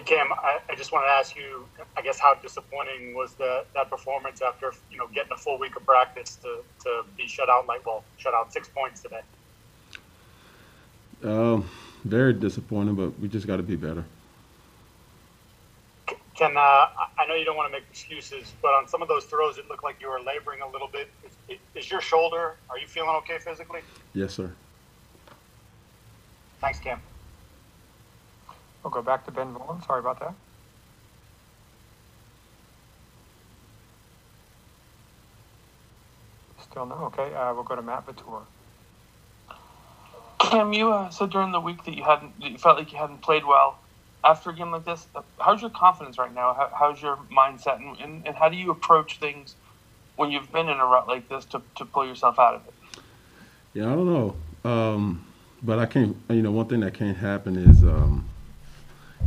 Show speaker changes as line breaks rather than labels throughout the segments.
Hey Cam, I, I just want to ask you, I guess, how disappointing was the, that performance after you know getting a full week of practice to, to be shut out like well, shut out six points today.
Um, very disappointing, but we just got to be better.
Can uh, I I know you don't want to make excuses, but on some of those throws, it looked like you were laboring a little bit. Is, is your shoulder? Are you feeling okay physically?
Yes, sir.
Thanks, Cam.
We'll go back to Ben Volin. Sorry about that. Still no. Okay, uh, we'll go to Matt Vautour.
Cam, you uh, said during the week that you hadn't, that you felt like you hadn't played well. After a game like this, uh, how's your confidence right now? How, how's your mindset, and, and, and how do you approach things when you've been in a rut like this to, to pull yourself out of it?
Yeah, I don't know. Um, but I can't, you know, one thing that can't happen is, um,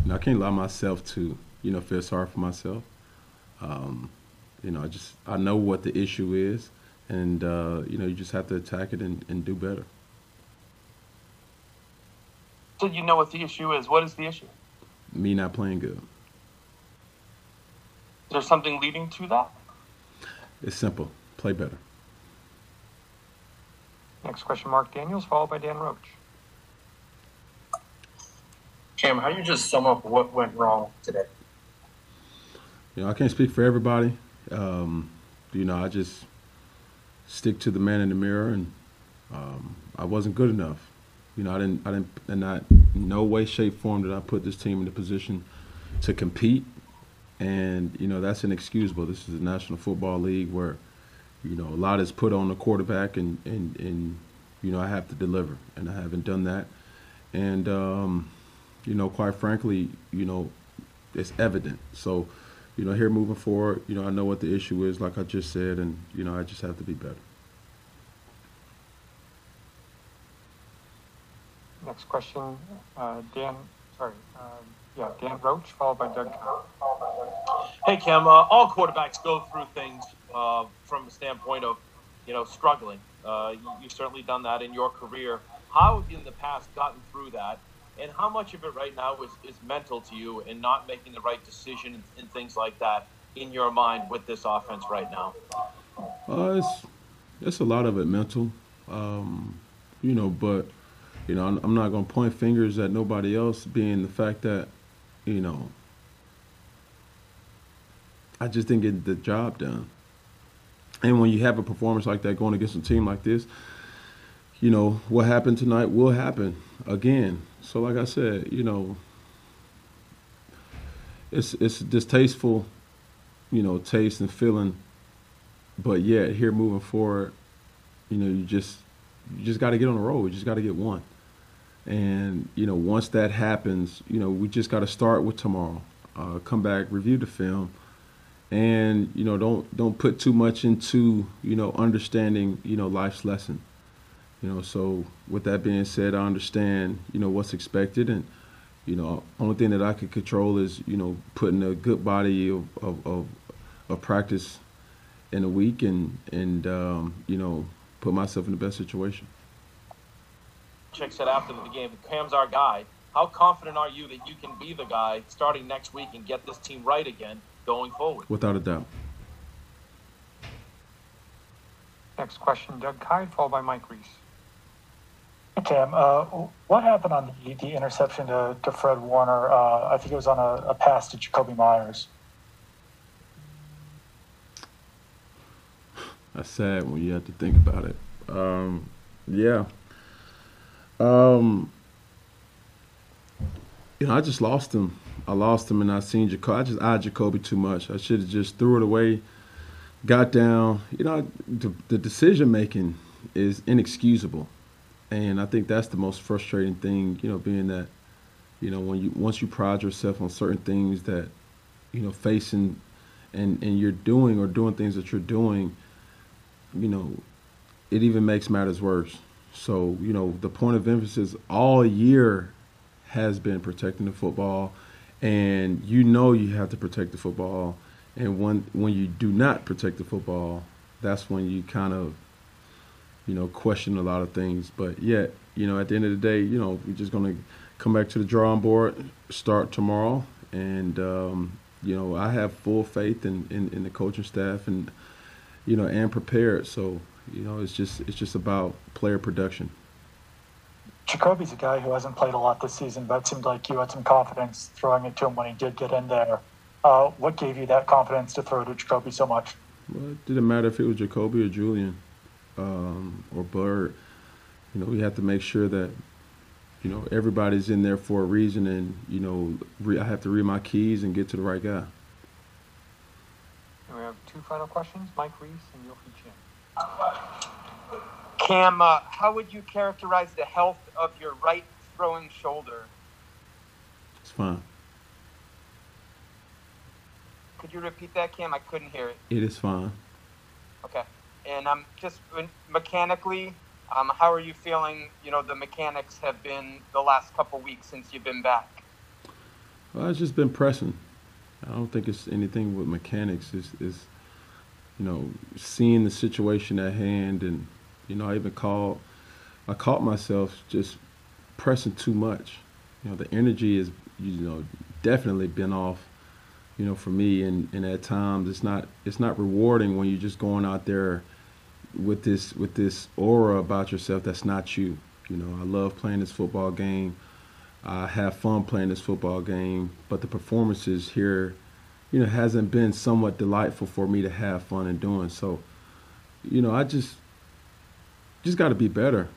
you know, I can't allow myself to, you know, feel sorry for myself. Um, you know, I just, I know what the issue is, and, uh, you know, you just have to attack it and, and do better.
So you know what the issue is. What is the issue?
Me not playing good.
Is there something leading to that?
It's simple. Play better.
Next question, Mark Daniels, followed by Dan Roach.
Cam, how do you just sum up what went wrong today?
You know, I can't speak for everybody. Um, you know, I just stick to the man in the mirror, and um, I wasn't good enough. You know, I didn't, I didn't, and not no way, shape, form did I put this team in the position to compete. And you know, that's inexcusable. This is the National Football League where, you know, a lot is put on the quarterback, and and and you know, I have to deliver, and I haven't done that. And um, you know, quite frankly, you know, it's evident. So, you know, here moving forward, you know, I know what the issue is, like I just said, and you know, I just have to be better.
Next question, uh, Dan, sorry, um, yeah, Dan Roach, followed by Doug
Hey, Kim, uh, all quarterbacks go through things uh, from a standpoint of, you know, struggling. Uh, you, you've certainly done that in your career. How have you in the past gotten through that? And how much of it right now is, is mental to you and not making the right decision and, things like that in your mind with this offense right now?
Uh, it's it's a lot of it mental, um, you know. But you know, I'm, I'm not gonna point fingers at nobody else. Being the fact that, you know, I just didn't get the job done. And when you have a performance like that going against a team like this, you know what happened tonight will happen again. So, like I said, you know, it's it's distasteful, you know, taste and feeling but yet here moving forward, you know, you just you just got to get on the road. You just got to get one. And you know, once that happens, you know, we just got to start with tomorrow. Uh, come back, review the film, and you know, don't don't put too much into you know understanding you know life's lesson. You know, so with that being said, I understand you know what's expected, and you know, only thing that I can control is you know putting a good body of of, of, of practice in a week and and um, you know put myself in the best situation.
Chick said after the game, Cam's our guy. How confident are you that you can be the guy starting next week and get this team right again going forward?
Without a doubt.
Next question, Doug Kyed, followed by Mike Reiss.
Cam, uh, what happened on the, the interception to, to Fred Warner? Uh, I think it was on a, a pass to Jakobi Meyers.
That's sad when you have to think about it. Um, yeah. Um, you know, I just lost him. I lost him, and I seen Jakobi. I just eyed Jakobi too much. I should have just threw it away, got down. You know, the, the decision making is inexcusable, and I think that's the most frustrating thing. You know, being that, you know, when you once you pride yourself on certain things that, you know, facing, and and you're doing or doing things that you're doing you know, it even makes matters worse. So, you know, the point of emphasis all year has been protecting the football, and you know you have to protect the football. And when when you do not protect the football, that's when you kind of, you know, question a lot of things. But yet, you know, at the end of the day, you know, we're just gonna come back to the drawing board, start tomorrow, and um, you know I have full faith in, in, in the coaching staff and you know and prepared. So you know it's just it's just about player production.
Jakobi's a guy who hasn't played a lot this season, but it seemed like you had some confidence throwing it to him when he did get in there. Uh, what gave you that confidence to throw to Jakobi so much?
Well, it didn't matter if it was Jakobi or Julian um, or Byrd. You know, we have to make sure that you know everybody's in there for a reason, and you know re- I have to read my keys and get to the right guy.
And we have two final questions, Mike Reiss and Yofi Chin.
Cam, uh, how would you characterize the health of your right throwing shoulder?
It's fine.
Could you repeat that, Cam? I couldn't hear it.
It is fine.
Okay. And um, just mechanically, um, how are you feeling? You know, the mechanics have been the last couple weeks since you've been back.
Well, it's just been pressing. I don't think it's anything with mechanics. It's, it's you know seeing the situation at hand, and you know I even called. I caught myself just pressing too much. You know the energy is you know definitely been off. You know for me, and, and at times it's not it's not rewarding when you're just going out there with this with this aura about yourself that's not you. You know I love playing this football game. I have fun playing this football game, but the performances here, you know, hasn't been somewhat delightful for me to have fun in doing. So, you know, I just just got to be better,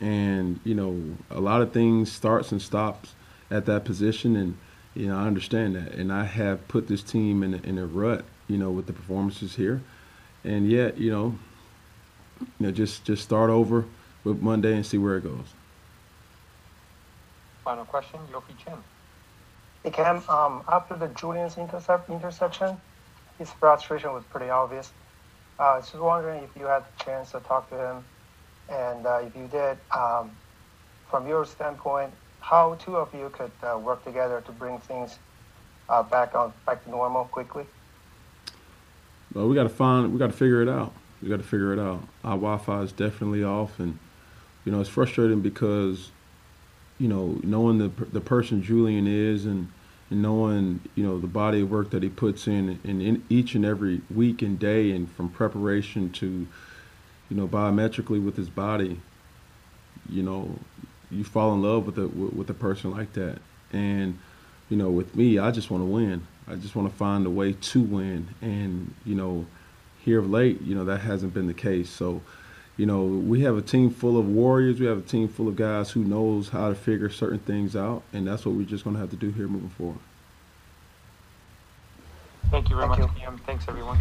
and you know, a lot of things starts and stops at that position, and you know, I understand that, and I have put this team in a, in a rut, you know, with the performances here, and yet, you know, you know, just just start over with Monday and see where it goes.
Final question, Yofi Chen.
Hey Cam, um, after the Julian's intercept interception, his frustration was pretty obvious. Uh, I was just wondering if you had the chance to talk to him, and uh, if you did, um, from your standpoint, how two of you could uh, work together to bring things uh, back on back to normal quickly.
Well, we got to find, we got to figure it out. We got to figure it out. Our Wi-Fi is definitely off, and you know it's frustrating because, you know, knowing the the person Julian is, and, and knowing you know the body of work that he puts in, in, in each and every week and day, and from preparation to, you know, biometrically with his body, you know, you fall in love with a with, with a person like that, and you know, with me, I just want to win. I just want to find a way to win. And, you know, here of late, you know, that hasn't been the case. So, you know, we have a team full of warriors. We have a team full of guys who knows how to figure certain things out. And that's what we're just going to have to do here moving forward.
Thank you very
Thank
much,
you.
Cam. Thanks, everyone.